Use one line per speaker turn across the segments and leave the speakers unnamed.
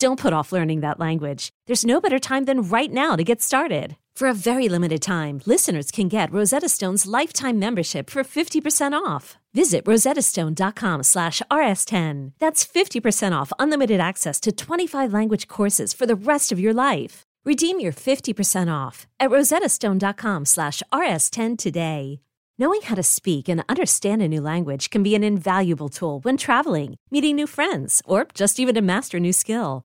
Don't put off learning that language. There's no better time than right now to get started. For a very limited time, listeners can get Rosetta Stone's lifetime membership for 50% off. Visit rosettastone.com slash rs10. That's 50% off unlimited access to 25 language courses for the rest of your life. Redeem your 50% off at rosettastone.com slash rs10 today. Knowing how to speak and understand a new language can be an invaluable tool when traveling, meeting new friends, or just even to master a new skill.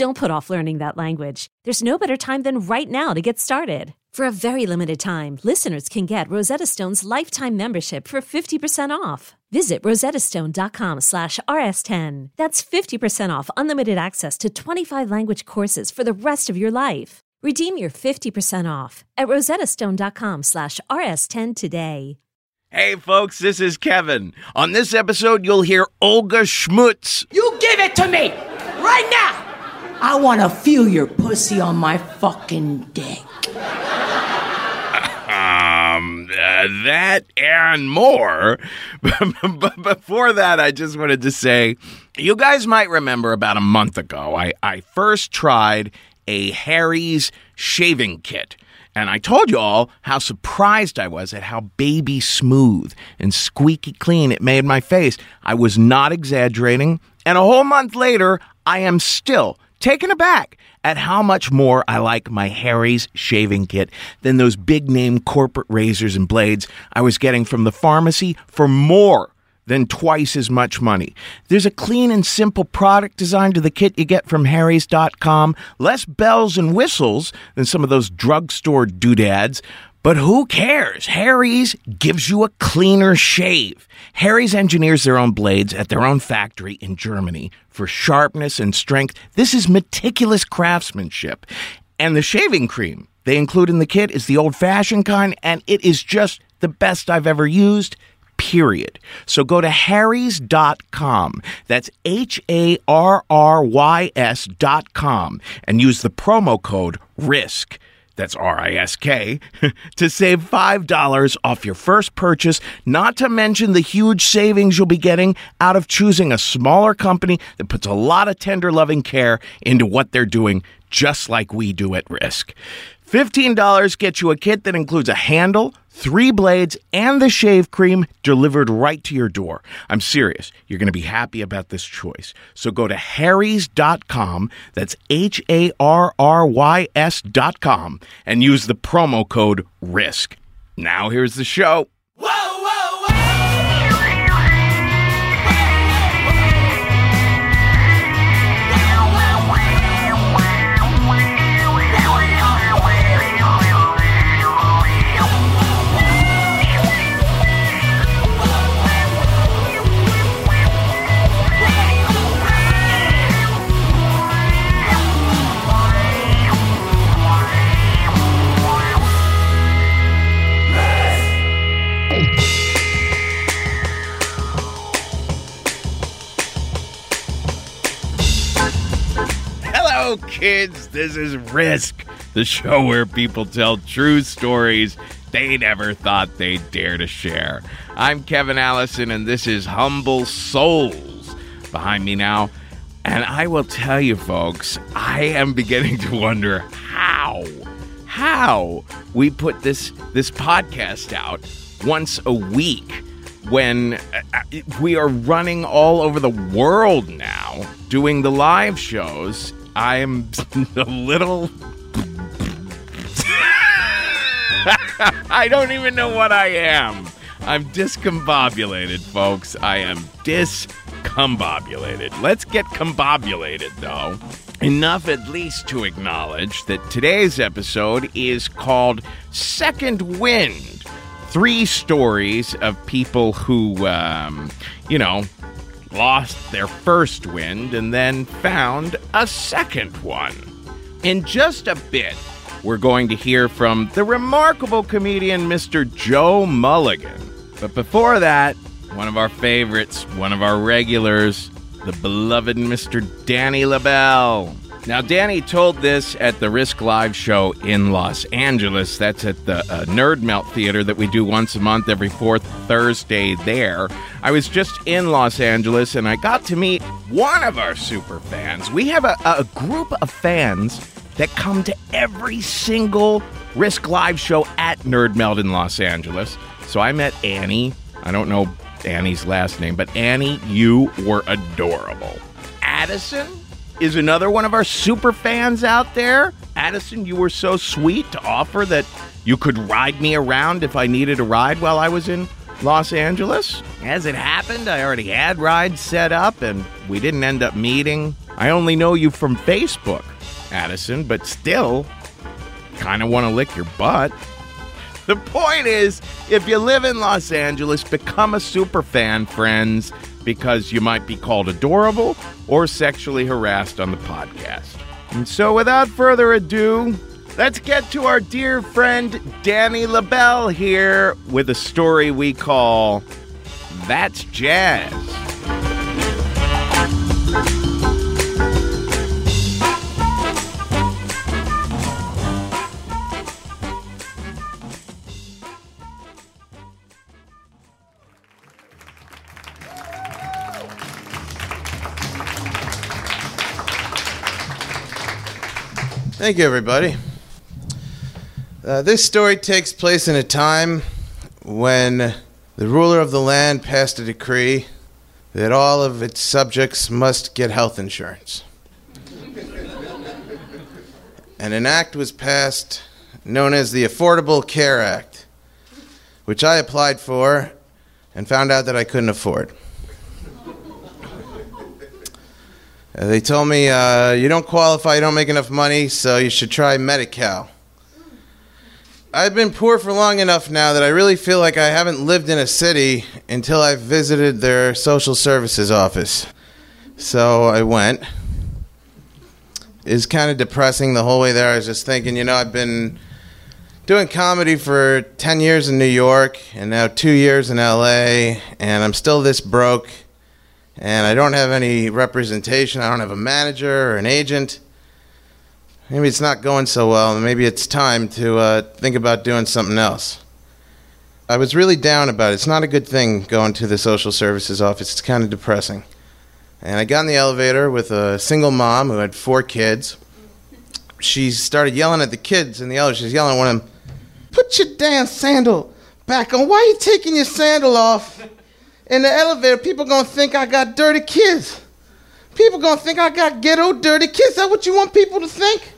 Don't put off learning that language. There's no better time than right now to get started. For a very limited time, listeners can get Rosetta Stone's lifetime membership for 50% off. Visit rosettastone.com slash rs10. That's 50% off unlimited access to 25 language courses for the rest of your life. Redeem your 50% off at rosettastone.com slash rs10 today.
Hey, folks, this is Kevin. On this episode, you'll hear Olga Schmutz.
You give it to me right now. I want to feel your pussy on my fucking dick.
Um, uh, that and more. but before that, I just wanted to say you guys might remember about a month ago, I, I first tried a Harry's shaving kit. And I told you all how surprised I was at how baby smooth and squeaky clean it made my face. I was not exaggerating. And a whole month later, I am still taken aback at how much more I like my Harry's shaving kit than those big name corporate razors and blades I was getting from the pharmacy for more than twice as much money. There's a clean and simple product design to the kit you get from Harry's.com, less bells and whistles than some of those drugstore doodads. But who cares? Harry's gives you a cleaner shave. Harry's engineers their own blades at their own factory in Germany for sharpness and strength. This is meticulous craftsmanship. And the shaving cream they include in the kit is the old fashioned kind, and it is just the best I've ever used. Period. So go to harrys.com. That's H A R R Y S.com and use the promo code RISK that's R I S K, to save $5 off your first purchase, not to mention the huge savings you'll be getting out of choosing a smaller company that puts a lot of tender loving care into what they're doing, just like we do at Risk. $15 gets you a kit that includes a handle, three blades, and the shave cream delivered right to your door. I'm serious. You're going to be happy about this choice. So go to harrys.com, that's H A R R Y S.com, and use the promo code RISK. Now here's the show. Kids. This is Risk, the show where people tell true stories they never thought they'd dare to share. I'm Kevin Allison, and this is Humble Souls behind me now. And I will tell you, folks, I am beginning to wonder how, how we put this this podcast out once a week when uh, we are running all over the world now doing the live shows. I'm a little. I don't even know what I am. I'm discombobulated, folks. I am discombobulated. Let's get combobulated, though. Enough at least to acknowledge that today's episode is called Second Wind. Three stories of people who, um, you know, lost their first wind and then found a second one. In just a bit, we're going to hear from the remarkable comedian Mr. Joe Mulligan. But before that, one of our favorites, one of our regulars, the beloved Mr. Danny Lobell. Now, Danny told this at the Risk Live show in Los Angeles. That's at the uh, Nerd Melt Theater that we do once a month, every fourth Thursday there. I was just in Los Angeles and I got to meet one of our super fans. We have a, a group of fans that come to every single Risk Live show at Nerd Melt in Los Angeles. So I met Annie. I don't know Annie's last name, but Annie, you were adorable. Addison is another one of our super fans out there. Addison, you were so sweet to offer that you could ride me around if I needed a ride while I was in Los Angeles. As it happened, I already had rides set up and we didn't end up meeting. I only know you from Facebook, Addison, but still kind of want to lick your butt. The point is, if you live in Los Angeles, become a super fan, friends because you might be called adorable or sexually harassed on the podcast. And so, without further ado, let's get to our dear friend Danny Lobell here with a story we call That's Jazz.
Thank you, everybody. Uh, this story takes place in a time when the ruler of the land passed a decree that all of its subjects must get health insurance. and an act was passed known as the Affordable Care Act, which I applied for and found out that I couldn't afford. Uh, they told me uh, you don't qualify, you don't make enough money, so you should try Medi-Cal. I've been poor for long enough now that I really feel like I haven't lived in a city until I've visited their social services office. So I went. It's kind of depressing the whole way there. I was just thinking, you know, I've been doing comedy for 10 years in New York and now two years in LA, and I'm still this broke and I don't have any representation. I don't have a manager or an agent. Maybe it's not going so well. and Maybe it's time to uh, think about doing something else. I was really down about it. It's not a good thing going to the social services office. It's kind of depressing. And I got in the elevator with a single mom who had four kids. She started yelling at the kids in the elevator. She's yelling at one of them, Put your damn sandal back on. Why are you taking your sandal off? In the elevator, people gonna think I got dirty kids. People gonna think I got ghetto dirty kids. Is that what you want people to think?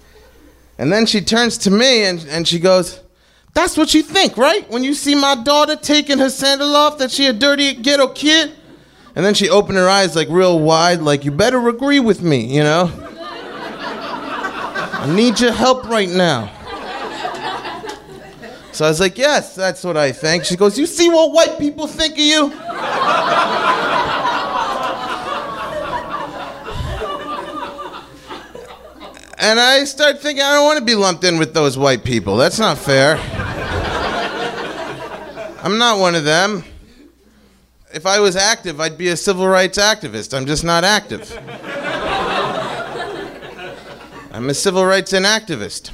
And then she turns to me and, and she goes, That's what you think, right? When you see my daughter taking her sandal off, that she a dirty ghetto kid? And then she opened her eyes like real wide, like, You better agree with me, you know? I need your help right now. So I was like, Yes, that's what I think. She goes, You see what white people think of you? And I start thinking, I don't want to be lumped in with those white people. That's not fair. I'm not one of them. If I was active, I'd be a civil rights activist. I'm just not active. I'm a civil rights inactivist.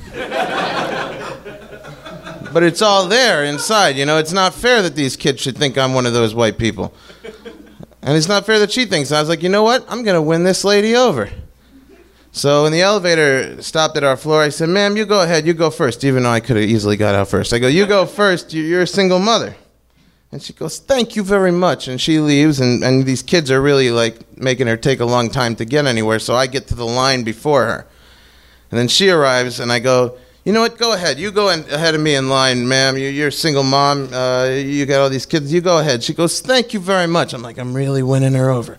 But it's all there inside, you know. It's not fair that these kids should think I'm one of those white people. And it's not fair that she thinks. I was like, you know what? I'm going to win this lady over. So when the elevator stopped at our floor, I said, ma'am, you go ahead. You go first, even though I could have easily got out first. I go, you go first. You're a single mother. And she goes, Thank you very much. And she leaves, and, and these kids are really like making her take a long time to get anywhere. So I get to the line before her. And then she arrives, and I go, You know what? Go ahead. You go in, ahead of me in line, ma'am. You, you're a single mom. Uh, you got all these kids. You go ahead. She goes, Thank you very much. I'm like, I'm really winning her over.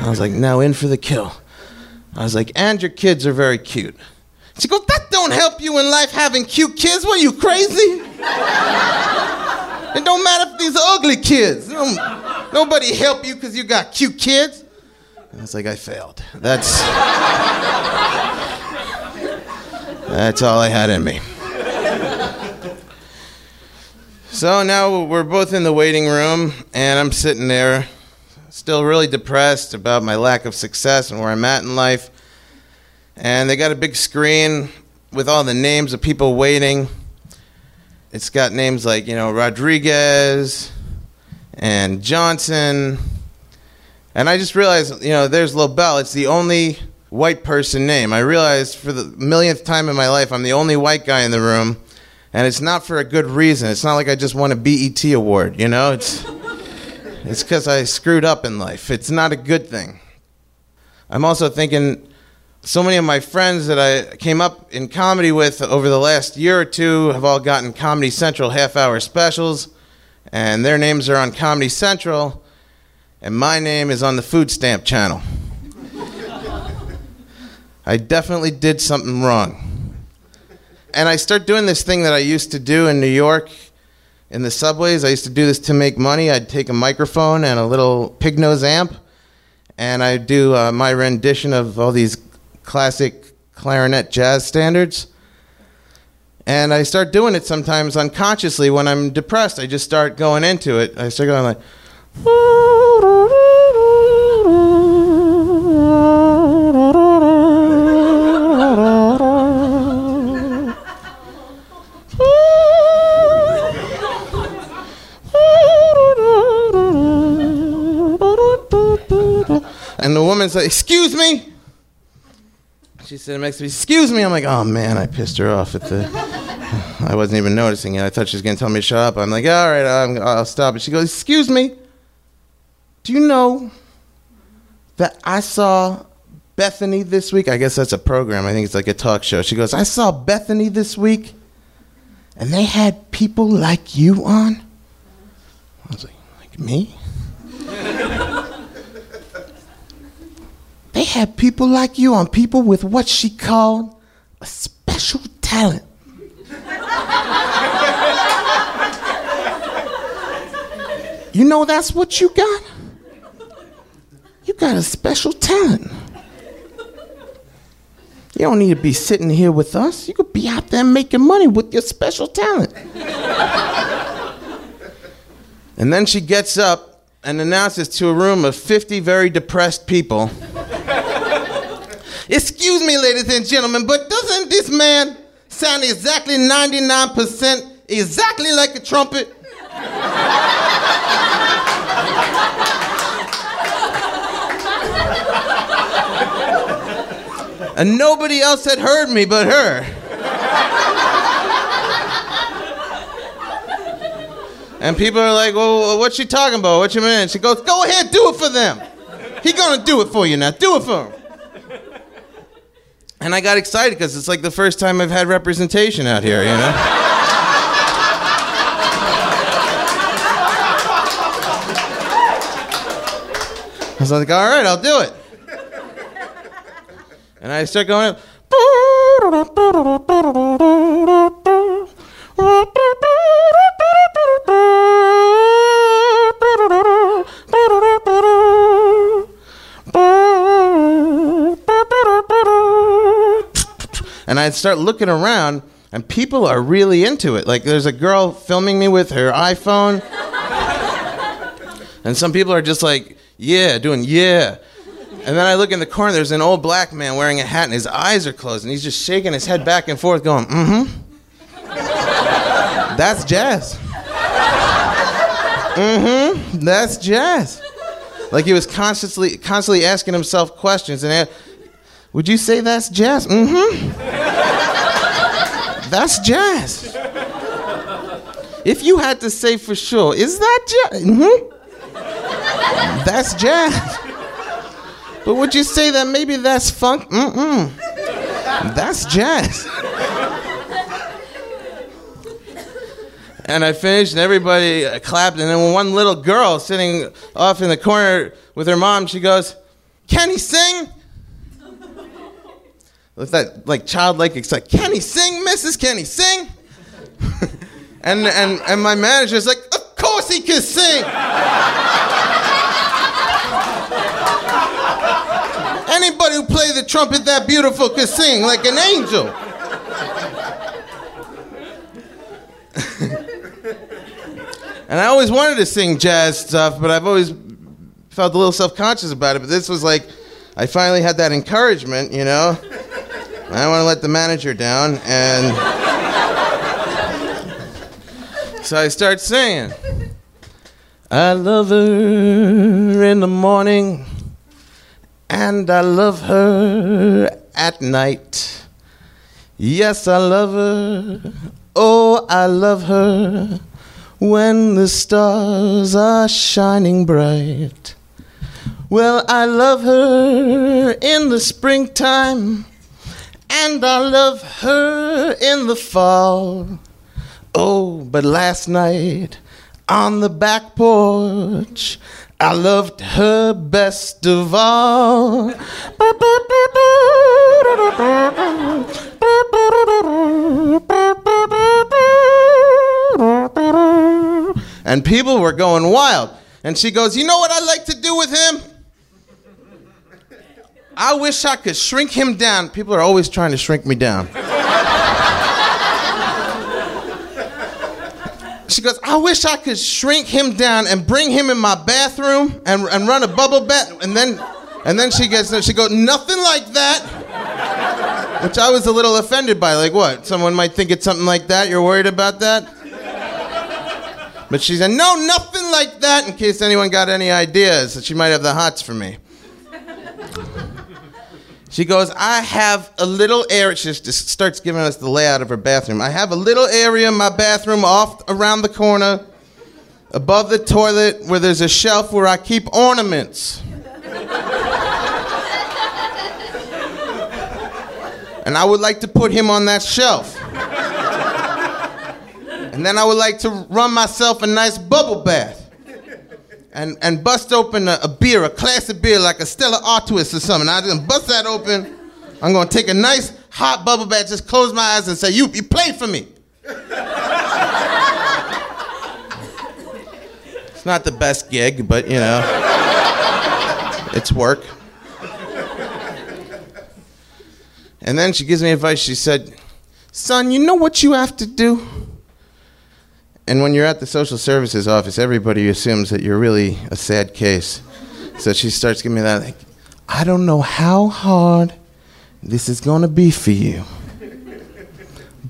I was like, Now in for the kill. I was like, And your kids are very cute. She goes, That don't help you in life having cute kids. What are you, crazy? It don't matter if these are ugly kids. Nobody help you because you got cute kids. I was like, I failed. That's that's all I had in me. So now we're both in the waiting room, and I'm sitting there, still really depressed about my lack of success and where I'm at in life. And they got a big screen with all the names of people waiting. It's got names like, you know, Rodriguez and Johnson. And I just realized, you know, there's Lobell. It's the only white person name. I realized for the millionth time in my life, I'm the only white guy in the room. And it's not for a good reason. It's not like I just won a BET award, you know? It's it's because I screwed up in life. It's not a good thing. I'm also thinking so many of my friends that I came up in comedy with over the last year or two have all gotten Comedy Central half hour specials, and their names are on Comedy Central, and my name is on the Food Stamp channel. I definitely did something wrong. And I start doing this thing that I used to do in New York in the subways. I used to do this to make money. I'd take a microphone and a little pig nose amp, and I'd do uh, my rendition of all these classic clarinet jazz standards. And I start doing it sometimes unconsciously when I'm depressed. I just start going into it. I start going like. And the woman's like, Excuse me? She said next to me, Excuse me. I'm like, Oh man, I pissed her off at the. I wasn't even noticing it. I thought she was going to tell me to shut up. I'm like, All right, I'm, I'll stop. And she goes, Excuse me. Do you know that I saw Bethenny this week? I guess that's a program. I think it's like a talk show. She goes, I saw Bethenny this week, and they had people like you on. I was like, Like me? They had people like you on people with what she called a special talent. you know that's what you got? You got a special talent. You don't need to be sitting here with us. You could be out there making money with your special talent. and then she gets up and announces to a room of 50 very depressed people Excuse me, ladies and gentlemen, but doesn't this man sound exactly 99% exactly like a trumpet? and nobody else had heard me but her. And people are like, well, what's she talking about? What you mean? She goes, go ahead, do it for them. He gonna do it for you now. Do it for him. And I got excited because it's like the first time I've had representation out here, you know? I was like, all right, I'll do it. And I start going, and I start looking around, and people are really into it. Like, there's a girl filming me with her iPhone, and some people are just like, yeah, doing yeah. And then I look in the corner, there's an old black man wearing a hat, and his eyes are closed, and he's just shaking his head back and forth, going, mm hmm. That's jazz. Mm hmm. That's jazz. Like he was constantly, constantly asking himself questions and would you say that's jazz? Mm-hmm. That's jazz. if you had to say for sure, is that jazz? hmm That's jazz. But would you say that maybe that's funk? Mm-mm. That's jazz. and I finished, and everybody clapped. And then one little girl sitting off in the corner with her mom, she goes, "Can he sing?" With that like childlike excitement, "Can he sing, Mrs. Can he sing?" and and and my manager's like, "Of course he can sing." Anybody who play the trumpet that beautiful can sing like an angel. and I always wanted to sing jazz stuff, but I've always felt a little self-conscious about it. But this was like, I finally had that encouragement, you know. I don't want to let the manager down, and so I start singing. I love her in the morning, and I love her at night. Yes, I love her. Oh, I love her when the stars are shining bright. Well, I love her in the springtime, and I love her in the fall. Oh, but last night on the back porch, I loved her best of all. And people were going wild. And she goes, You know what I'd like to do with him? I wish I could shrink him down. People are always trying to shrink me down. She goes, I wish I could shrink him down and bring him in my bathroom and, and run a bubble bath. And then, and then she gets, there. she goes, nothing like that. Which I was a little offended by. Like, what? Someone might think it's something like that. You're worried about that? But she said, no, nothing like that, in case anyone got any ideas that she might have the hots for me. She goes, I have a little area. She just starts giving us the layout of her bathroom. I have a little area in my bathroom off around the corner, above the toilet, where there's a shelf where I keep ornaments. and I would like to put him on that shelf. And then I would like to run myself a nice bubble bath. And, and bust open a, a beer, a classic beer like a Stella Artois or something. I just bust that open. I'm gonna take a nice hot bubble bath, just close my eyes and say, You, you play for me. it's not the best gig, but you know, it's work. And then she gives me advice. She said, Son, you know what you have to do? And when you're at the social services office, everybody assumes that you're really a sad case. So she starts giving me that, like, I don't know how hard this is going to be for you,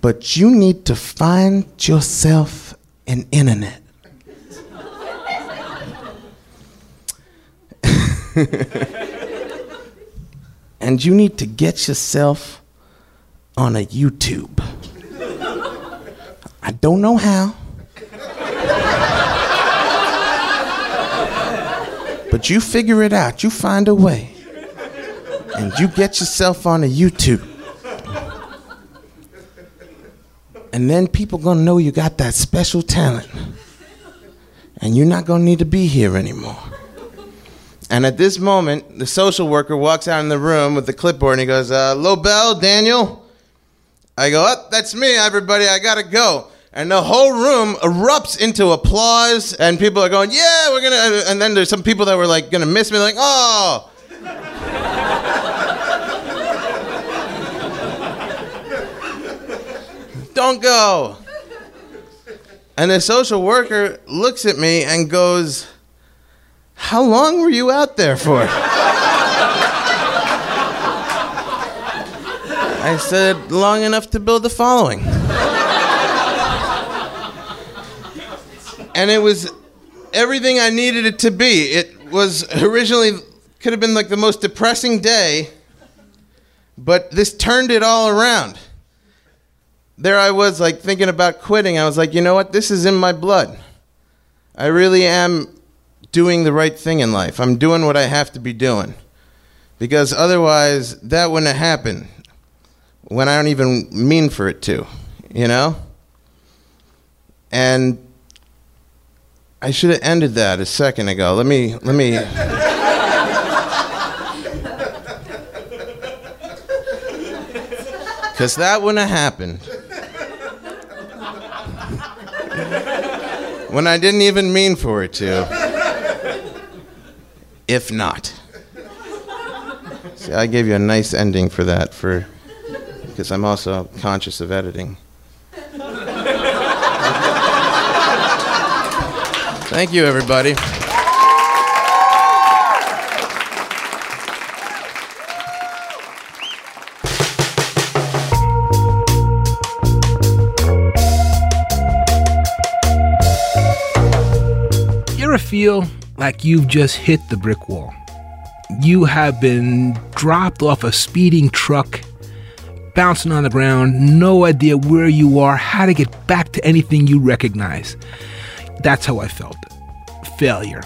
but you need to find yourself an internet. and you need to get yourself on a YouTube. I don't know how. But you figure it out. You find a way. And you get yourself on a YouTube. And then people gonna know you got that special talent. And you're not gonna need to be here anymore. And at this moment, the social worker walks out in the room with the clipboard and he goes, uh, Lobell, Daniel? I go, oh, that's me, everybody, I gotta go and the whole room erupts into applause, and people are going, "Yeah, we're gonna." And then there's some people that were like gonna miss me, like, "Oh." Don't go. And the social worker looks at me and goes, How long were you out there for? I said, Long enough to build a following. And it was everything I needed it to be. It was originally could have been like the most depressing day, but this turned it all around. there I was, like thinking about quitting. I was like, you know what? This is in my blood. I really am doing the right thing in life. I'm doing what I have to be doing. Because otherwise, that wouldn't have happened when I don't even mean for it to, you know? And I should have ended that a second ago. Let me, let me. Because that wouldn't have happened. when I didn't even mean for it to. If not. See, I gave you a nice ending for that, for because I'm also conscious of editing. Thank you, everybody.
You ever feel like you've just hit the brick wall? You have been dropped off a speeding truck, bouncing on the ground, no idea where you are, how to get back to anything you recognize. That's how I felt. Failure.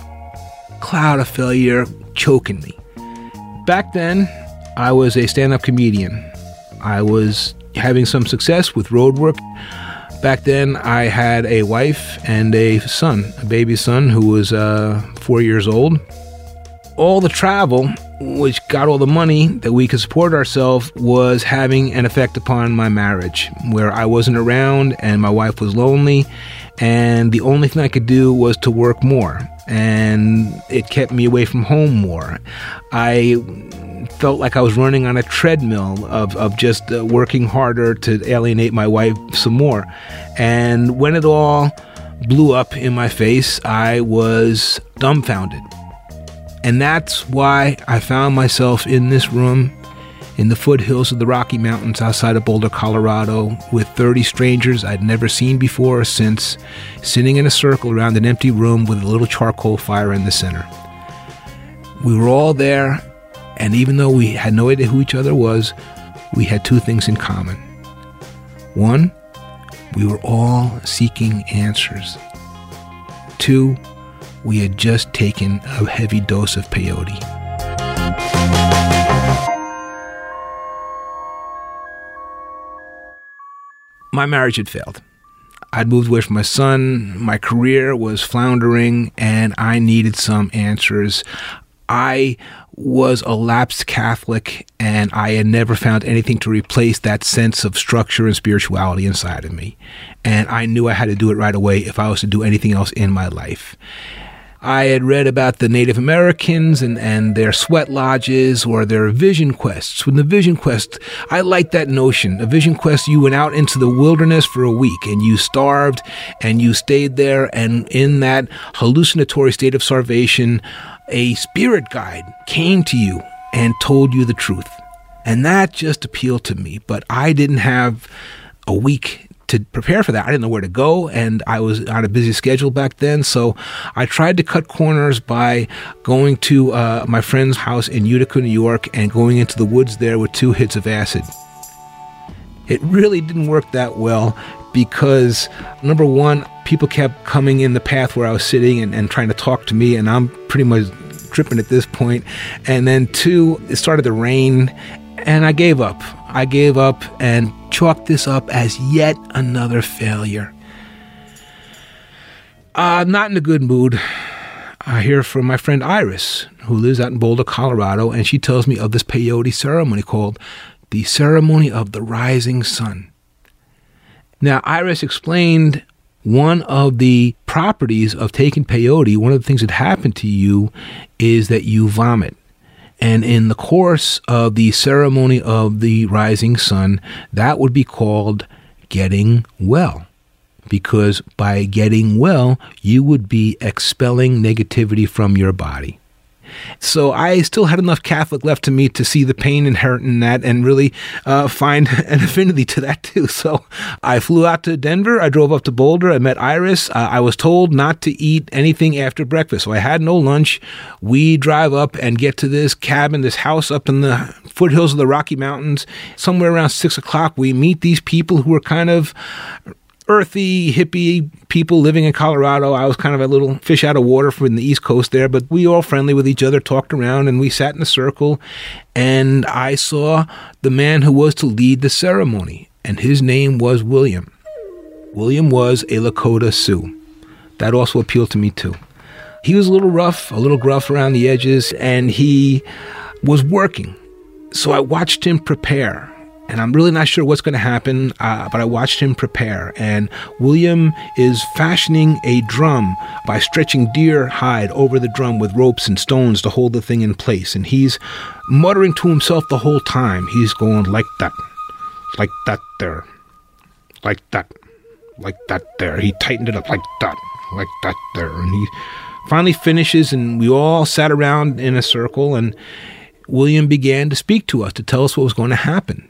Cloud of failure choking me. Back then, I was a stand up comedian. I was having some success with road work. Back then, I had a wife and a son, a baby son who was uh, four years old. All the travel, which got all the money that we could support ourselves, was having an effect upon my marriage, where I wasn't around and my wife was lonely, and the only thing I could do was to work more, and it kept me away from home more. I felt like I was running on a treadmill of, of just uh, working harder to alienate my wife some more. And when it all blew up in my face, I was dumbfounded. And that's why I found myself in this room in the foothills of the Rocky Mountains outside of Boulder, Colorado, with 30 strangers I'd never seen before or since, sitting in a circle around an empty room with a little charcoal fire in the center. We were all there, and even though we had no idea who each other was, we had two things in common. One, we were all seeking answers. Two, we had just taken a heavy dose of peyote. My marriage had failed. I'd moved away from my son, my career was floundering, and I needed some answers. I was a lapsed Catholic, and I had never found anything to replace that sense of structure and spirituality inside of me. And I knew I had to do it right away if I was to do anything else in my life. I had read about the Native Americans and, and their sweat lodges or their vision quests. When the vision quest, I liked that notion. A vision quest, you went out into the wilderness for a week and you starved and you stayed there, and in that hallucinatory state of starvation, a spirit guide came to you and told you the truth. And that just appealed to me. But I didn't have a week to prepare for that. I didn't know where to go, and I was on a busy schedule back then. So I tried to cut corners by going to uh, my friend's house in Utica, New York, and going into the woods there with two hits of acid. It really didn't work that well because, number one, people kept coming in the path where I was sitting and, and trying to talk to me, and I'm pretty much tripping at this point. And then, two, it started to rain, and I gave up. I gave up and chalked this up as yet another failure. Uh, not in a good mood. I hear from my friend Iris, who lives out in Boulder, Colorado, and she tells me of this peyote ceremony called the Ceremony of the Rising Sun. Now, Iris explained one of the properties of taking peyote, one of the things that happen to you is that you vomit. And in the course of the ceremony of the rising sun, that would be called getting well. Because by getting well, you would be expelling negativity from your body. So I still had enough Catholic left to me to see the pain inherent in that and really uh, find an affinity to that too. So I flew out to Denver. I drove up to Boulder. I met Iris. Uh, I was told not to eat anything after breakfast. So I had no lunch. We drive up and get to this cabin, this house up in the foothills of the Rocky Mountains. Somewhere around six o'clock, we meet these people who are kind of earthy, hippie people living in Colorado. I was kind of a little fish out of water from the East Coast there, but we all friendly with each other, talked around, and we sat in a circle. And I saw the man who was to lead the ceremony, and his name was William. William was a Lakota Sioux. That also appealed to me too. He was a little rough, a little gruff around the edges, and he was working. So I watched him prepare and I'm really not sure what's going to happen, uh, but I watched him prepare. And William is fashioning a drum by stretching deer hide over the drum with ropes and stones to hold the thing in place. And he's muttering to himself the whole time. He's going like that, like that there, like that, like that there. He tightened it up like that, like that there. And he finally finishes, and we all sat around in a circle, and William began to speak to us to tell us what was going to happen.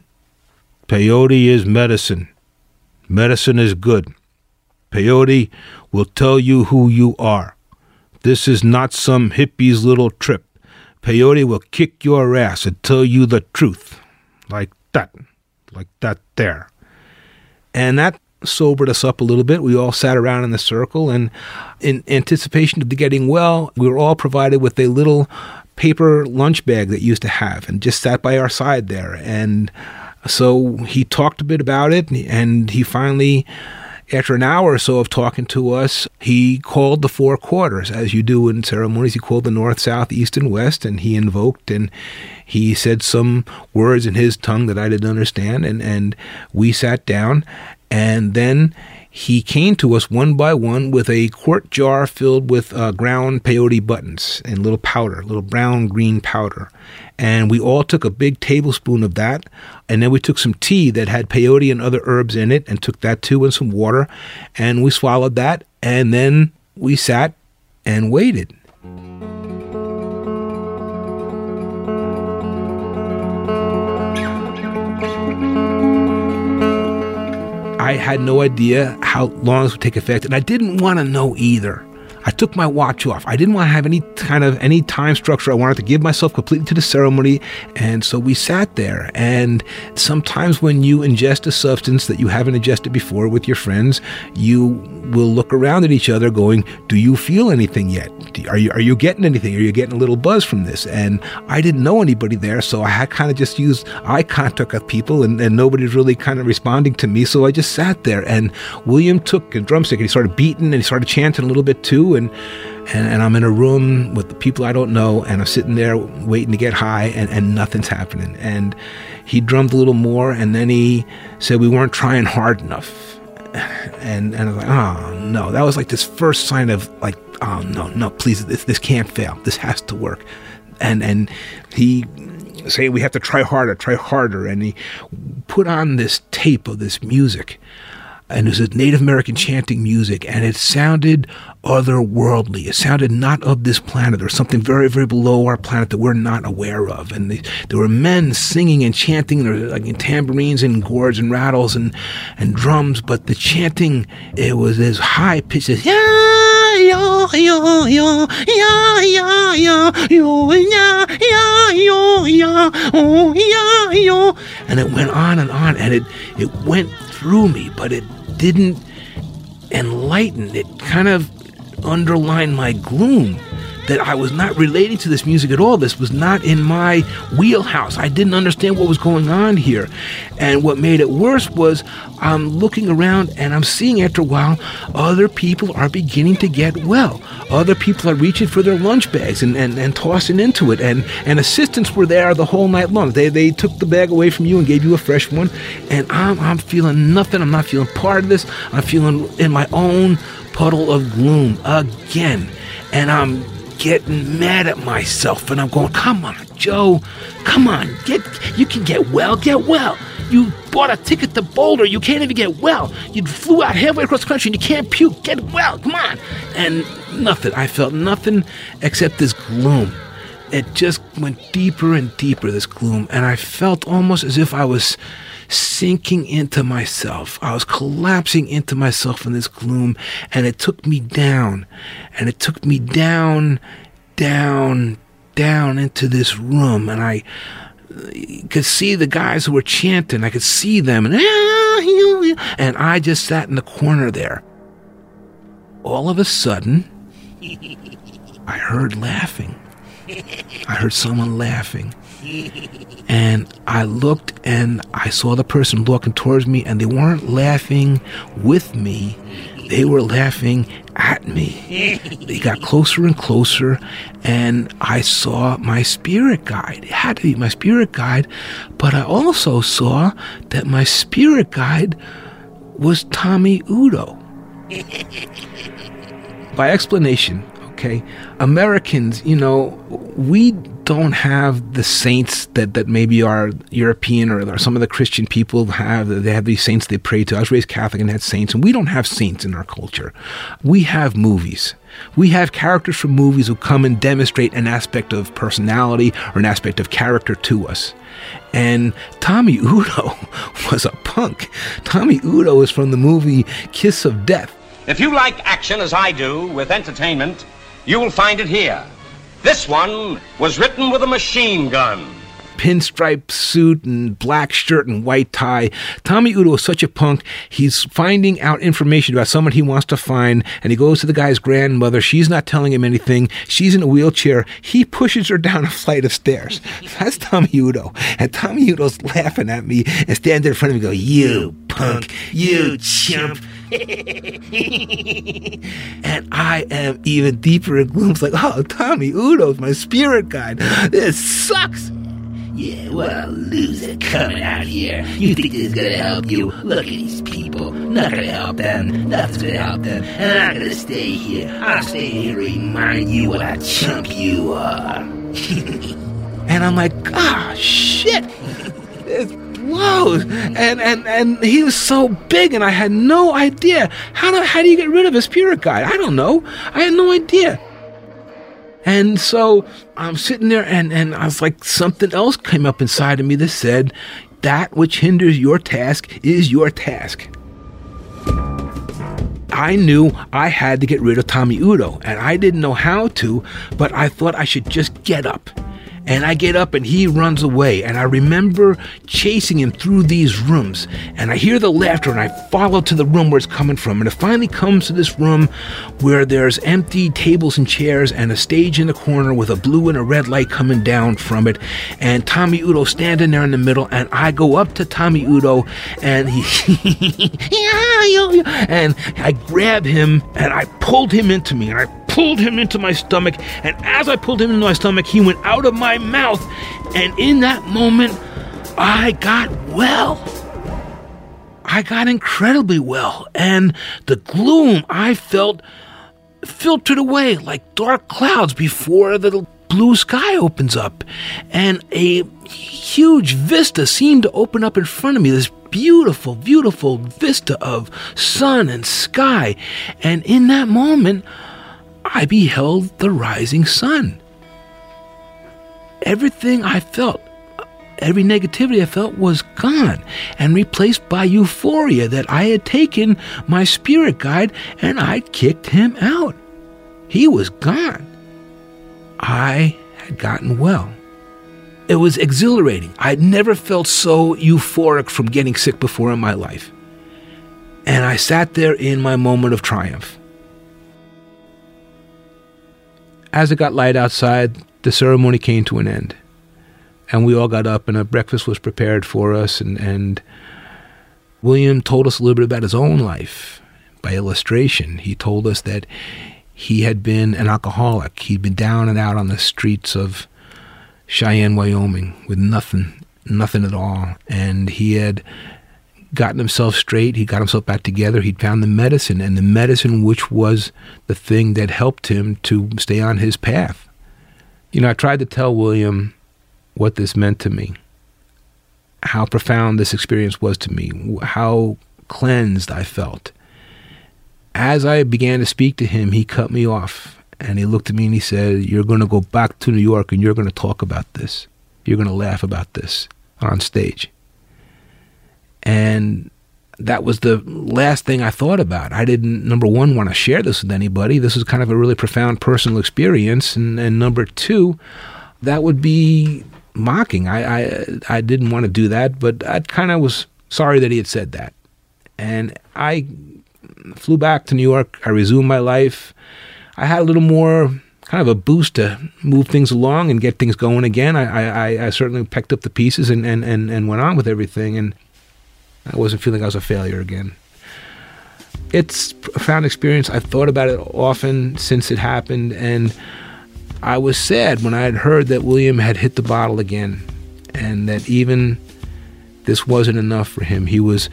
Peyote is medicine. Medicine is good. Peyote will tell you who you are. This is not some hippie's little trip. Peyote will kick your ass and tell you the truth. Like that. Like that there. And that sobered us up a little bit. We all sat around in the circle, and in anticipation of the getting well, we were all provided with a little paper lunch bag that used to have and just sat by our side there. And so he talked a bit about it, and he finally, after an hour or so of talking to us, he called the four quarters, as you do in ceremonies. He called the north, south, east, and west, and he invoked and he said some words in his tongue that I didn't understand, and, and we sat down, and then he came to us one by one with a quart jar filled with uh, ground peyote buttons and little powder, little brown green powder. And we all took a big tablespoon of that. And then we took some tea that had peyote and other herbs in it and took that too and some water. And we swallowed that. And then we sat and waited. I had no idea how long this would take effect, and I didn't want to know either. I took my watch off. I didn't want to have any kind of any time structure. I wanted to give myself completely to the ceremony. And so we sat there. And sometimes when you ingest a substance that you haven't ingested before with your friends, you will look around at each other going, Do you feel anything yet? Are you, are you getting anything? Are you getting a little buzz from this? And I didn't know anybody there. So I had kind of just used eye contact with people and, and nobody's really kind of responding to me. So I just sat there. And William took a drumstick and he started beating and he started chanting a little bit too and, and and I'm in a room with the people I don't know, and I'm sitting there waiting to get high, and, and nothing's happening. And he drummed a little more, and then he said we weren't trying hard enough. And and I was like, oh no, that was like this first sign of like, oh no, no, please, this this can't fail. This has to work. And and he say we have to try harder, try harder, and he put on this tape of this music and it was a Native American chanting music, and it sounded otherworldly. It sounded not of this planet. There was something very, very below our planet that we're not aware of. And they, there were men singing and chanting, there were like tambourines and gourds and rattles and, and drums, but the chanting, it was as high pitched as, yeah, yeah, yeah, yeah, yeah, yeah, yeah, yeah, yeah, yeah, yeah, oh, yeah, yeah. And it went on and on, and it, it went through me, but it didn't enlighten. It kind of underlined my gloom that I was not relating to this music at all. This was not in my wheelhouse. I didn't understand what was going on here. And what made it worse was I'm looking around and I'm seeing after a while other people are beginning to get well. Other people are reaching for their lunch bags and, and, and tossing into it. And, and assistants were there the whole night long. They, they took the bag away from you and gave you a fresh one. And I'm, I'm feeling nothing. I'm not feeling part of this. I'm feeling in my own puddle of gloom again. And I'm getting mad at myself and I'm going, come on, Joe, come on, get you can get well, get well. You bought a ticket to Boulder, you can't even get well. You flew out halfway across the country and you can't puke, get well, come on. And nothing. I felt nothing except this gloom. it just went deeper and deeper, this gloom. And I felt almost as if I was sinking into myself. I was collapsing into myself in this gloom. And it took me down. And it took me down, down, down into this room. And I uh, could see the guys who were chanting. I could see them. And, ah, and I just sat in the corner there. All of a sudden, I heard laughing. I heard someone laughing. And I looked and I saw the person walking towards me, and they weren't laughing with me, they were laughing at me. They got closer and closer, and I saw my spirit guide. It had to be my spirit guide, but I also saw that my spirit guide was Tommy Udo. By explanation, okay, Americans, you know, we don't have the saints that, that maybe our European or, or some of the Christian people have. They have these saints they pray to. I was raised Catholic and had saints, and we don't have saints in our culture. We have movies. We have characters from movies who come and demonstrate an aspect of personality or an aspect of character to us. And Tommy Udo was a punk. Tommy Udo is from the movie Kiss of Death.
If you like action as I do with entertainment, you will find it here. This one was written with a machine gun.
Pinstripe suit and black shirt and white tie. Tommy Udo is such a punk. He's finding out information about someone he wants to find, and he goes to the guy's grandmother. She's not telling him anything. She's in a wheelchair. He pushes her down a flight of stairs. That's Tommy Udo. And Tommy Udo's laughing at me and standing in front of me, go, "You punk, you chump." and I am even deeper in gloom. It's like, oh, Tommy Udo's my spirit guide. This sucks.
Yeah, well, loser coming out here. You think this is gonna help you? Look at these people. Not gonna help them. Nothing's gonna help them. And I'm gonna stay here. I'll stay here to remind you what a chump you are.
and I'm like, ah, shit. Blows. And, and, and he was so big, and I had no idea. How do, how do you get rid of a spirit guide? I don't know. I had no idea. And so I'm sitting there, and, and I was like, something else came up inside of me that said, That which hinders your task is your task. I knew I had to get rid of Tommy Udo, and I didn't know how to, but I thought I should just get up and I get up and he runs away. And I remember chasing him through these rooms. And I hear the laughter and I follow to the room where it's coming from. And it finally comes to this room where there's empty tables and chairs and a stage in the corner with a blue and a red light coming down from it. And Tommy Udo standing there in the middle. And I go up to Tommy Udo and he, and I grab him and I pulled him into me. And I pulled him into my stomach, and as I pulled him into my stomach, he went out of my mouth. And in that moment, I got well. I got incredibly well, and the gloom I felt filtered away like dark clouds before the blue sky opens up, and a huge vista seemed to open up in front of me. This beautiful, beautiful vista of sun and sky, and in that moment, I beheld the rising sun. Everything I felt, every negativity I felt was gone and replaced by euphoria that I had taken my spirit guide and I'd kicked him out. He was gone. I had gotten well. It was exhilarating. I'd never felt so euphoric from getting sick before in my life. And I sat there in my moment of triumph. As it got light outside, the ceremony came to an end. And we all got up, and a breakfast was prepared for us. And, and William told us a little bit about his own life by illustration. He told us that he had been an alcoholic. He'd been down and out on the streets of Cheyenne, Wyoming, with nothing, nothing at all. And he had gotten himself straight. He got himself back together. He'd found the medicine, and the medicine which was the thing that helped him to stay on his path. You know, I tried to tell William what this meant to me, how profound this experience was to me, how cleansed I felt. As I began to speak to him, he cut me off And he looked at me and he said, You're going to go back to New York and you're going to talk about this. You're going to laugh about this on stage. And that was the last thing I thought about. I didn't, number one, want to share this with anybody. This was kind of a really profound personal experience. And, and number two, that would be mocking. I, I, I didn't want to do that, but I kind of was sorry that he had said that. And I flew back to New York. I resumed my life. I had a little more kind of a boost to move things along and get things going again. I, I, I certainly picked up the pieces and, and, and, and went on with everything. And I wasn't feeling I was a failure again. It's a profound experience. I've thought about it often since it happened, and I was sad when I had heard that William had hit the bottle again, and that even this wasn't enough for him. He was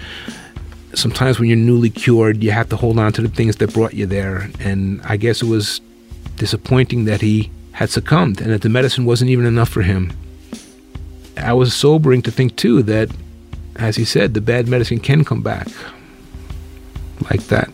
sometimes when you're newly cured, you have to hold on to the things that brought you there, and I guess it was disappointing that he had succumbed and that the medicine wasn't even enough for him. I was sobering to think too that as he said, the bad medicine can come back like that.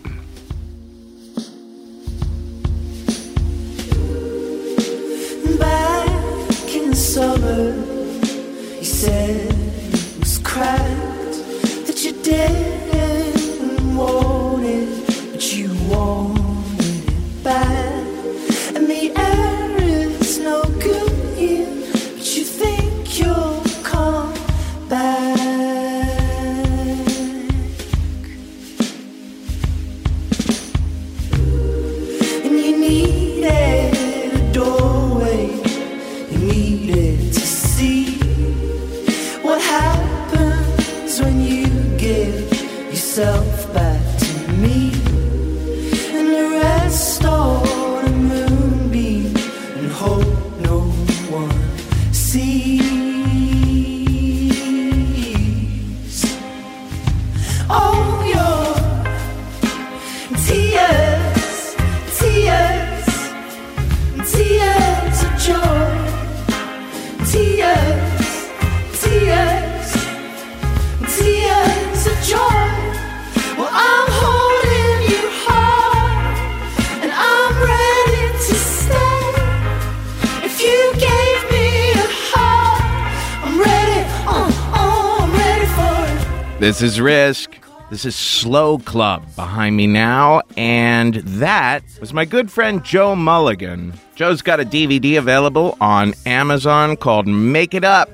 This is Risk. This is Slow Club behind me now, and that was my good friend Joe Mulligan. Joe's got a DVD available on Amazon called Make It Up.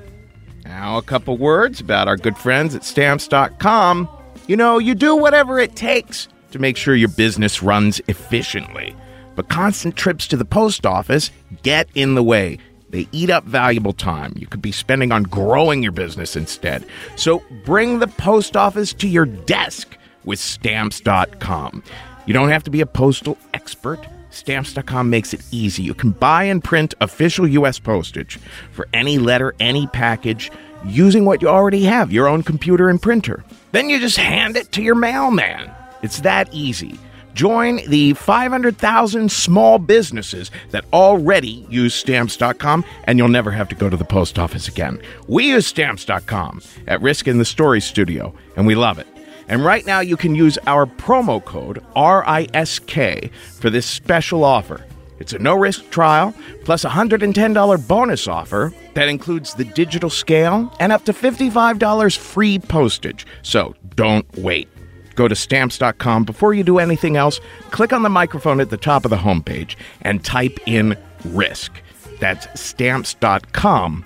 Now, a couple words about our good friends at Stamps.com. You know, you do whatever it takes to make sure your business runs efficiently, but constant trips to the post office get in the way. They eat up valuable time you could be spending on growing your business instead. So bring the post office to your desk with stamps.com. You don't have to be a postal expert. Stamps.com makes it easy. You can buy and print official U.S. postage for any letter, any package, using what you already have your own computer and printer. Then you just hand it to your mailman. It's that easy. Join the 500,000 small businesses that already use stamps.com, and you'll never have to go to the post office again. We use stamps.com at Risk in the Story Studio, and we love it. And right now, you can use our promo code RISK for this special offer. It's a no risk trial plus a $110 bonus offer that includes the digital scale and up to $55 free postage. So don't wait. Go to stamps.com before you do anything else. Click on the microphone at the top of the homepage and type in risk. That's stamps.com.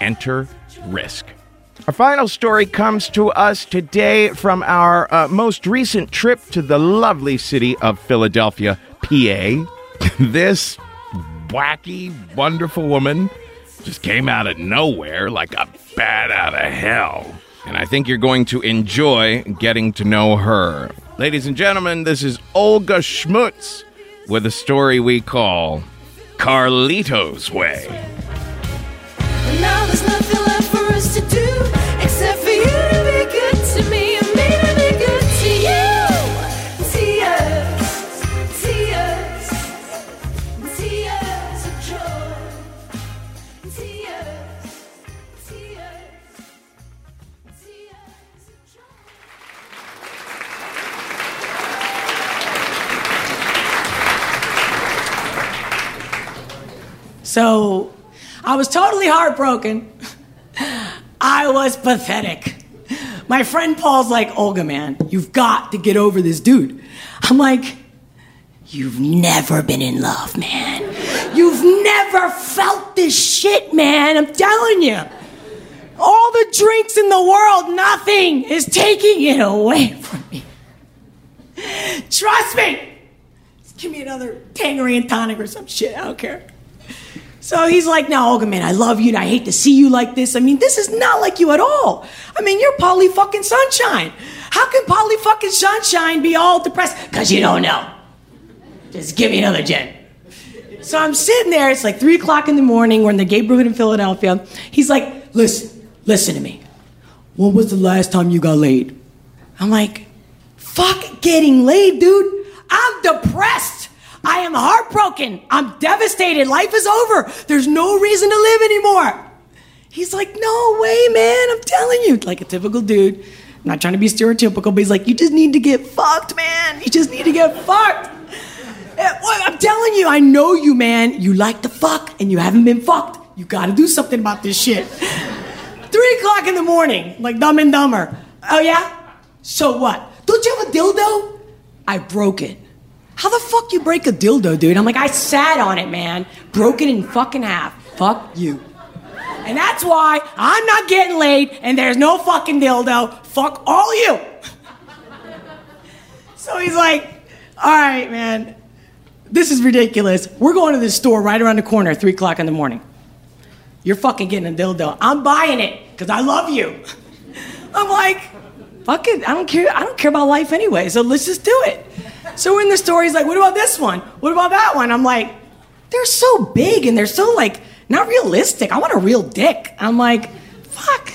Enter risk. Our final story comes to us today from our uh, most recent trip to the lovely city of Philadelphia, PA. this wacky, wonderful woman just came out of nowhere like a bat out of hell. And I think you're going to enjoy getting to know her. Ladies and gentlemen, this is Olga Schmutz with a story we call Carlito's Way.
So I was totally heartbroken. I was pathetic. My friend Paul's like, Olga, man, you've got to get over this dude. I'm like, You've never been in love, man. You've never felt this shit, man. I'm telling you. All the drinks in the world, nothing is taking it away from me. Trust me. Just give me another Tangerine tonic or some shit. I don't care. So he's like, now, Olga, man, I love you and I hate to see you like this. I mean, this is not like you at all. I mean, you're Polly fucking Sunshine. How can Polly fucking Sunshine be all depressed? Because you don't know. Just give me another gin. So I'm sitting there, it's like three o'clock in the morning, we're in the gay Brewing in Philadelphia. He's like, listen, listen to me. When was the last time you got laid? I'm like, fuck getting laid, dude. I'm depressed. I am heartbroken. I'm devastated. Life is over. There's no reason to live anymore. He's like, no way, man. I'm telling you. Like a typical dude. I'm not trying to be stereotypical, but he's like, you just need to get fucked, man. You just need to get fucked. Eh. I'm telling you, I know you, man. You like to fuck and you haven't been fucked. You gotta do something about this shit. Three o'clock in the morning, like dumb and dumber. Oh, yeah? So what? Don't you have a dildo? I broke it. How the fuck you break a dildo, dude? I'm like, I sat on it, man. Broke it in fucking half. Fuck you. And that's why I'm not getting laid and there's no fucking dildo. Fuck all you. so he's like, all right, man. This is ridiculous. We're going to this store right around the corner at 3 o'clock in the morning. You're fucking getting a dildo. I'm buying it because I love you. I'm like, fuck it. I don't care. I don't care about life anyway. So let's just do it. So in the store. He's like, what about this one? What about that one? I'm like, they're so big and they're so like not realistic. I want a real dick. I'm like, fuck.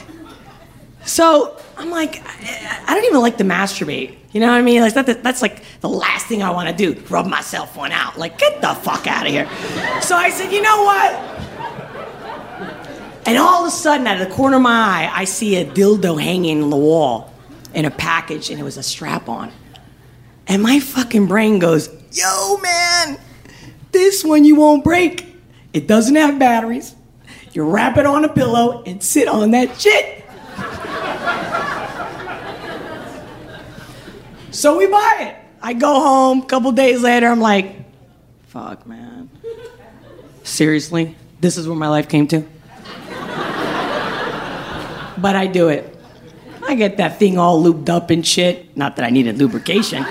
So I'm like, I, I don't even like to masturbate. You know what I mean? Like that, that's like the last thing I want to do. Rub myself one out. Like, get the fuck out of here. So I said, you know what? And all of a sudden, out of the corner of my eye, I see a dildo hanging on the wall in a package, and it was a strap on. And my fucking brain goes, yo, man, this one you won't break. It doesn't have batteries. You wrap it on a pillow and sit on that shit. so we buy it. I go home, couple days later, I'm like, fuck, man. Seriously? This is where my life came to? but I do it. I get that thing all lubed up and shit. Not that I needed lubrication.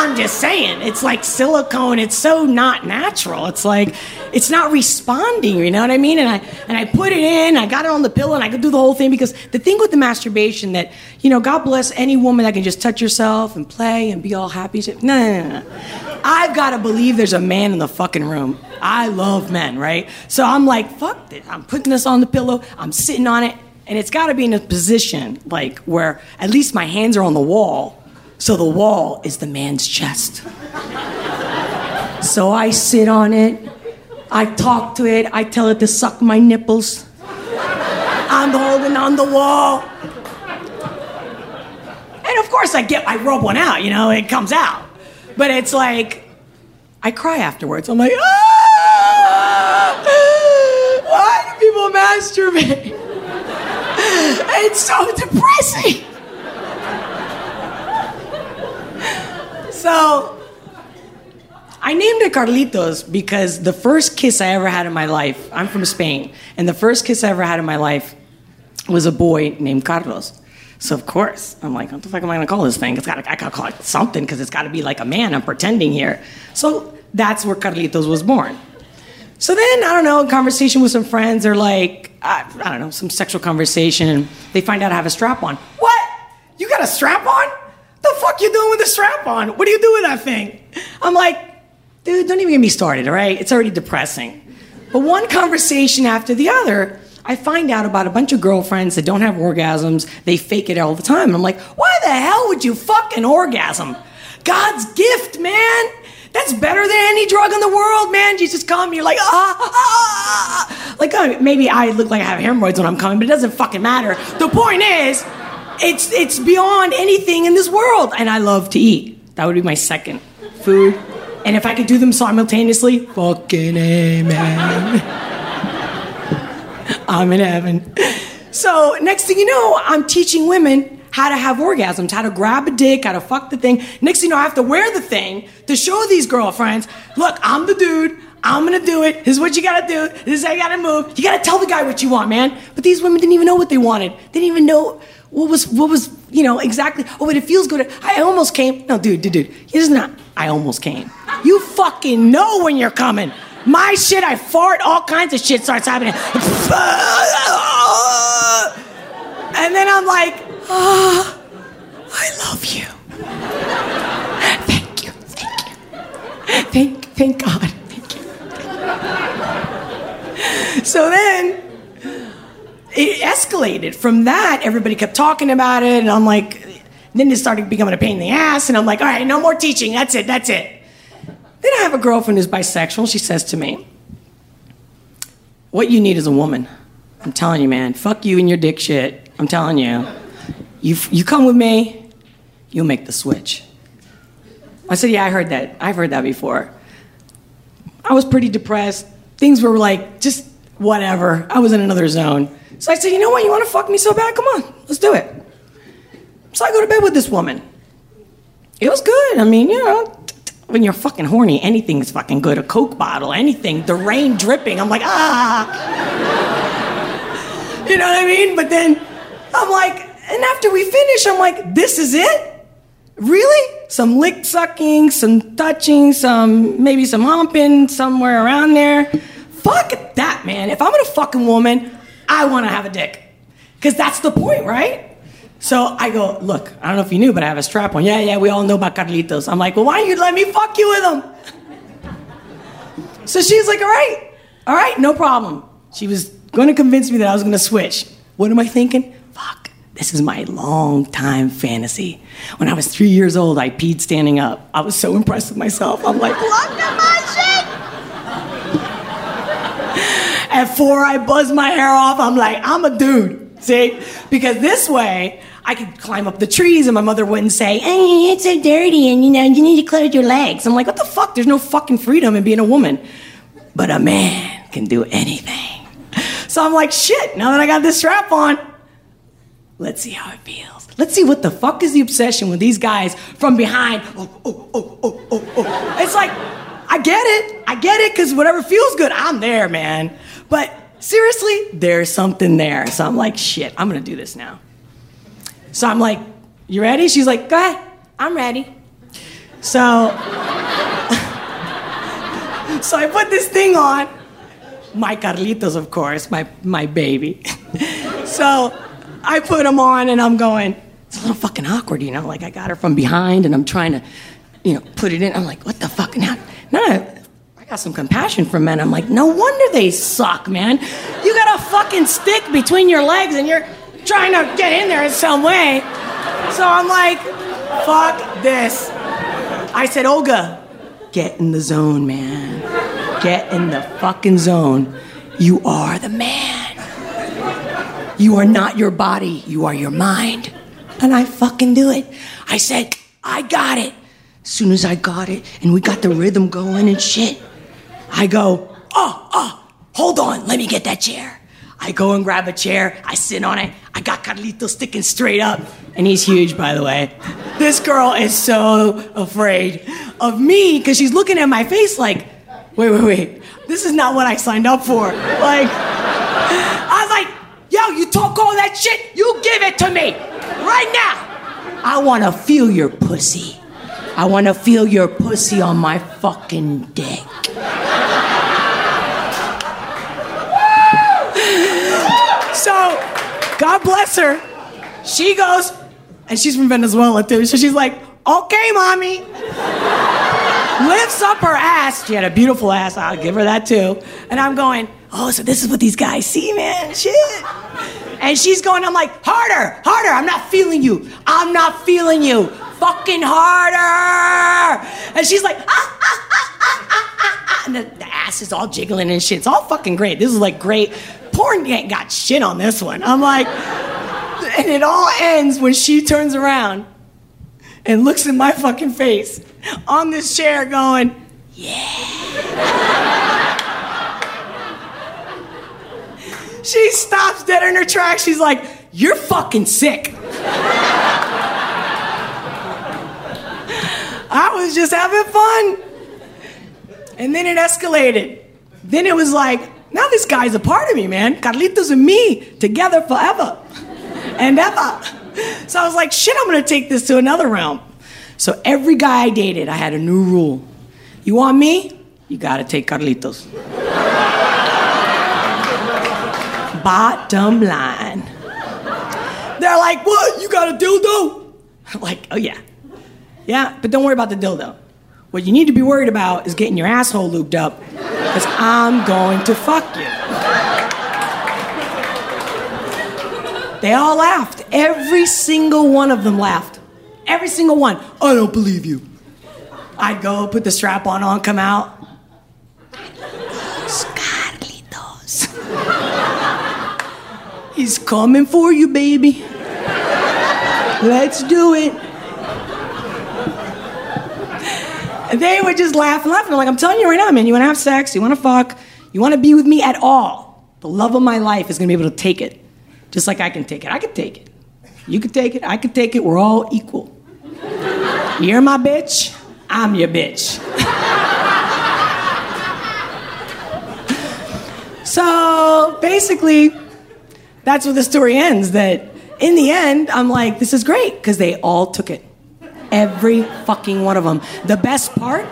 I'm just saying, it's like silicone. It's so not natural. It's like it's not responding. You know what I mean? And I and I put it in. I got it on the pillow, and I could do the whole thing because the thing with the masturbation that you know, God bless any woman that can just touch herself and play and be all happy. No, no, no, no. I've got to believe there's a man in the fucking room. I love men, right? So I'm like, fuck this. I'm putting this on the pillow. I'm sitting on it and it's got to be in a position like where at least my hands are on the wall so the wall is the man's chest. So i sit on it. I talk to it. I tell it to suck my nipples. I'm holding on the wall. And of course i get i rub one out you know it comes out. But it's like i cry afterwards. I'm like ah! why do people masturbate? It's so depressing. So I named it Carlitos because the first kiss I ever had in my life, I'm from Spain, and the first kiss I ever had in my life was a boy named Carlos. So of course, I'm like, what the fuck am I gonna call this thing? It's got I gotta call it something because it's gotta be like a man. I'm pretending here. So that's where Carlitos was born. So then, I don't know, conversation with some friends, or like, I, I don't know, some sexual conversation, and they find out I have a strap on. What? You got a strap on? The you doing with a strap on? What do you do with that thing? I'm like, dude, don't even get me started, all right? It's already depressing. But one conversation after the other, I find out about a bunch of girlfriends that don't have orgasms. They fake it all the time. I'm like, why the hell would you fucking orgasm? God's gift, man. That's better than any drug in the world, man. Just come, you're like, ah, ah, ah. Like, uh, maybe I look like I have hemorrhoids when I'm coming, but it doesn't fucking matter. The point is, it's, it's beyond anything in this world. And I love to eat. That would be my second food. And if I could do them simultaneously, fucking amen. I'm in heaven. So next thing you know, I'm teaching women how to have orgasms, how to grab a dick, how to fuck the thing. Next thing you know, I have to wear the thing to show these girlfriends, look, I'm the dude. I'm gonna do it. This is what you gotta do. This is how you gotta move. You gotta tell the guy what you want, man. But these women didn't even know what they wanted. They didn't even know what was what was you know exactly. Oh, but it feels good. I almost came. No, dude, dude, dude. Is not. I almost came. You fucking know when you're coming. My shit, I fart. All kinds of shit starts happening. And then I'm like, ah, I love you. Thank you. Thank you. Thank, thank God. Thank you. So then it escalated. From that, everybody kept talking about it, and I'm like, then it started becoming a pain in the ass, and I'm like, all right, no more teaching. That's it. That's it. Then I have a girlfriend who's bisexual. She says to me, What you need is a woman. I'm telling you, man. Fuck you and your dick shit. I'm telling you. You, you come with me, you'll make the switch. I said, Yeah, I heard that. I've heard that before. I was pretty depressed. Things were like, just whatever. I was in another zone. So I said, You know what? You want to fuck me so bad? Come on, let's do it. So I go to bed with this woman. It was good. I mean, you know, when you're fucking horny, anything's fucking good. A Coke bottle, anything, the rain dripping. I'm like, ah. you know what I mean? But then I'm like, and after we finish, I'm like, this is it? Really? Some lick sucking, some touching, some maybe some humping somewhere around there. Fuck that, man. If I'm with a fucking woman, I want to have a dick. Because that's the point, right? So I go, look, I don't know if you knew, but I have a strap on. Yeah, yeah, we all know about Carlitos. I'm like, well, why don't you let me fuck you with him? So she's like, all right, all right, no problem. She was to convince me that I was to switch. What am I thinking? Fuck, this is my long time fantasy. When I was three years old, I peed standing up. I was so impressed with myself. I'm like, look at my shit. At four, I buzz my hair off. I'm like, I'm a dude. See? Because this way, I could climb up the trees and my mother wouldn't say, hey, it's so dirty and you know, you need to close your legs. I'm like, what the fuck? There's no fucking freedom in being a woman. But a man can do anything. So I'm like, shit, now that I got this strap on, let's see how it feels. Let's see what the fuck is the obsession with these guys from behind. Oh, oh, oh, oh, oh, oh. It's like, I get it. I get it because whatever feels good, I'm there, man. But seriously, there's something there. So I'm like, shit, I'm gonna do this now. So I'm like, you ready? She's like, go ahead. I'm ready. So, so I put this thing on. My Carlitos, of course, my, my baby. so I put him on and I'm going, it's a little fucking awkward, you know? Like I got her from behind and I'm trying to, you know, put it in. I'm like, what the fuck? Now, now I got some compassion for men. I'm like, no wonder they suck, man. You got a fucking stick between your legs and you're trying to get in there in some way. So I'm like, fuck this. I said, Olga, get in the zone, man. Get in the fucking zone. You are the man. You are not your body, you are your mind. And I fucking do it. I said, I got it. Soon as I got it and we got the rhythm going and shit, I go, oh, oh, hold on, let me get that chair. I go and grab a chair, I sit on it, I got Carlito sticking straight up, and he's huge, by the way. This girl is so afraid of me because she's looking at my face like, wait, wait, wait, this is not what I signed up for. Like, I was like, yo, you talk all that shit, you give it to me right now. I want to feel your pussy. I want to feel your pussy on my fucking dick. So, God bless her. She goes, and she's from Venezuela too. So she's like, okay, mommy. Lifts up her ass. She had a beautiful ass. I'll give her that too. And I'm going, oh, so this is what these guys see, man. Shit. And she's going, I'm like, harder, harder. I'm not feeling you. I'm not feeling you. Fucking harder. And she's like, ah, ah, ah, ah, ah, ah, ah. And the, the ass is all jiggling and shit. It's all fucking great. This is like great. Porn ain't got shit on this one. I'm like, and it all ends when she turns around and looks in my fucking face on this chair going, yeah. she stops dead in her tracks. She's like, You're fucking sick. I was just having fun. And then it escalated. Then it was like, now this guy's a part of me, man. Carlitos and me together forever and ever. So I was like, shit, I'm gonna take this to another realm. So every guy I dated, I had a new rule. You want me? You gotta take Carlitos. Bottom line. They're like, what? You got a dildo? I'm like, oh yeah. Yeah, but don't worry about the dildo. What you need to be worried about is getting your asshole lubed up, because I'm going to fuck you. They all laughed. Every single one of them laughed. Every single one. I don't believe you. I'd go put the strap on, on, come out. Carlitos. He's coming for you, baby. Let's do it. And they would just laugh and laugh. And I'm like, I'm telling you right now, man, you wanna have sex, you wanna fuck, you wanna be with me at all. The love of my life is gonna be able to take it. Just like I can take it. I can take it. You can take it, I can take it, we're all equal. You're my bitch, I'm your bitch. so basically, that's where the story ends. That in the end, I'm like, this is great, because they all took it. Every fucking one of them. The best part,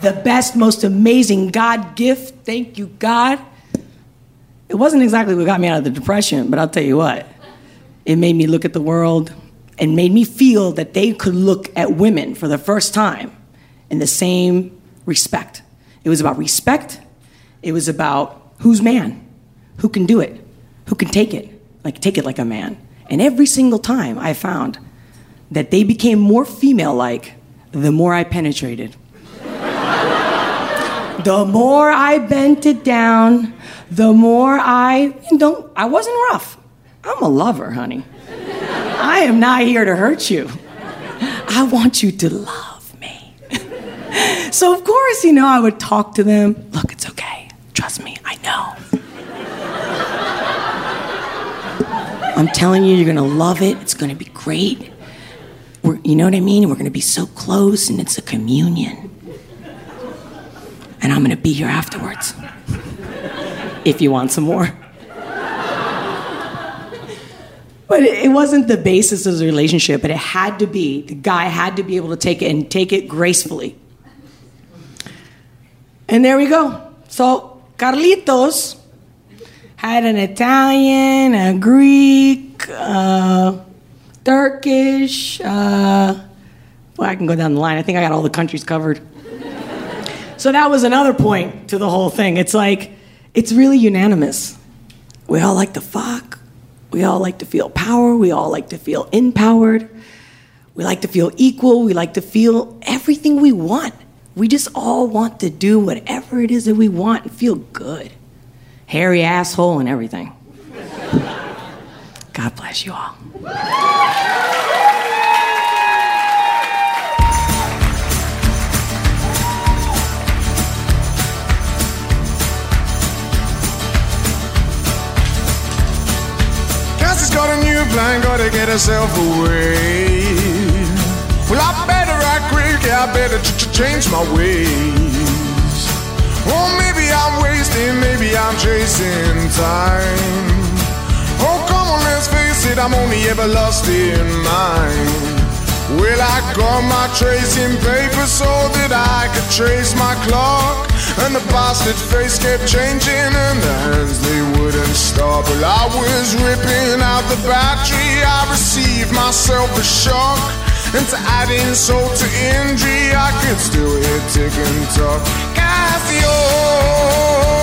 the best, most amazing God gift, thank you, God. It wasn't exactly what got me out of the depression, but I'll tell you what, it made me look at the world and made me feel that they could look at women for the first time in the same respect. It was about respect, it was about who's man, who can do it, who can take it, like take it like a man. And every single time I found that they became more female like the more I penetrated. the more I bent it down, the more I don't I wasn't rough. I'm a lover, honey. I am not here to hurt you. I want you to love me. so of course, you know, I would talk to them. Look, it's okay. Trust me, I know. I'm telling you, you're gonna love it. It's gonna be great. We're, you know what I mean? We're gonna be so close, and it's a communion. And I'm gonna be here afterwards. if you want some more. But it, it wasn't the basis of the relationship, but it had to be. The guy had to be able to take it and take it gracefully. And there we go. So Carlitos had an Italian, a Greek, uh, Turkish. Uh, well, I can go down the line. I think I got all the countries covered. so that was another point to the whole thing. It's like, it's really unanimous. We all like to fuck. We all like to feel power. We all like to feel empowered. We like to feel equal. We like to feel everything we want. We just all want to do whatever it is that we want and feel good. Hairy asshole and everything. God bless you all.
Cassy's got a new plan, gotta get herself away. Well, I better act quick, yeah, I better ch- ch- change my ways. Or maybe I'm wasting, maybe I'm chasing time. Let's face it, I'm only ever lost in mine. Well, I got my tracing paper so that I could trace my clock. And the bastard face kept changing, and the hands they wouldn't stop. Well, I was ripping out the battery, I received myself a shock. And to add insult to injury, I could still hear tick and talk. Cassy O', Casio,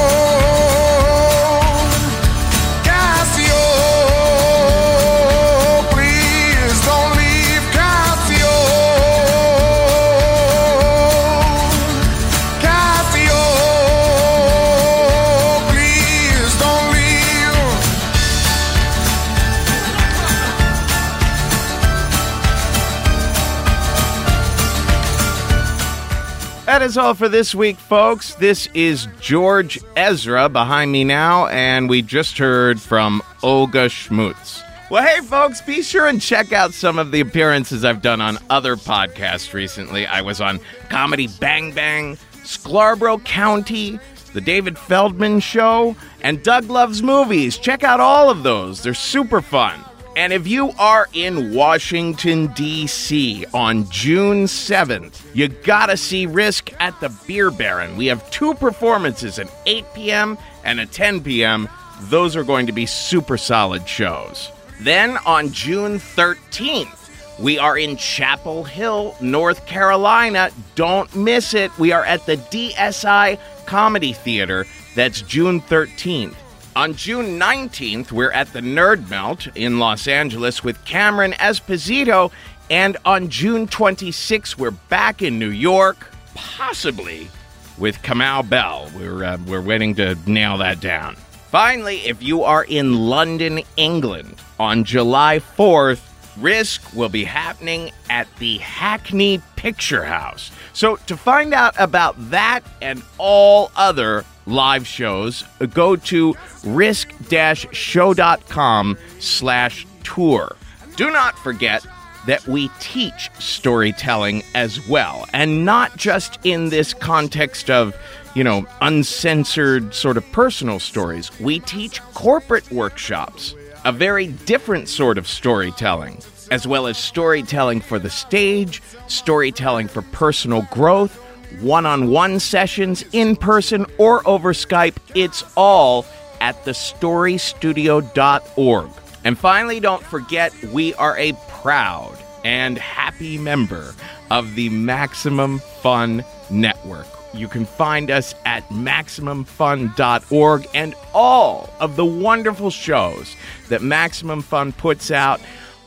That is all for this week, folks. This is George Ezra behind me now, and we just heard from Olga Schmutz. Well, hey, folks, be sure and check out some of the appearances I've done on other podcasts recently. I was on Comedy Bang Bang, Sklarbro Country, The David Feldman Show, and Doug Loves Movies. Check out all of those, they're super fun. And if you are in Washington, D.C. on June 7th, you gotta see Risk at the Bier Baron. We have two performances at 8 p.m. and at 10 p.m. Those are going to be super solid shows. Then on June 13th, we are in Chapel Hill, North Carolina. Don't miss it. We are at the DSI Comedy Theater. That's June 13th. On June 19th, we're at the Nerd Melt in Los Angeles with Cameron Esposito. And on June 26th, we're back in New York, possibly with Kamau Bell. We're, uh, we're waiting to nail that down. Finally, if you are in London, England, on July 4th, Risk will be happening at the Hackney Picture House. So, to find out about that and all other live shows, go to risk-show.com slash tour. Do not forget that we teach storytelling as well, and not just in this context of, you know, uncensored sort of personal stories. We teach corporate workshops, a very different sort of storytelling, as well as storytelling for the stage, storytelling for personal growth, one on one sessions, in person, or over Skype. It's all at thestorystudio.org. And finally, don't forget, we are a proud and happy member of the Maximum Fun Network. You can find us at MaximumFun.org and all of the wonderful shows that Maximum Fun puts out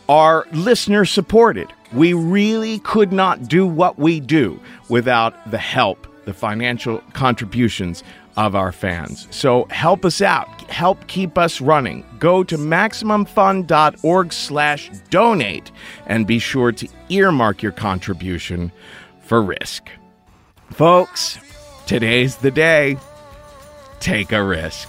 are listener supported. We really could not do what we do without the help, the financial contributions of our fans. So help us out. Help keep us running. Go to MaximumFun.org slash donate and be sure to earmark your contribution for risk. Folks, today's the day. Take a risk.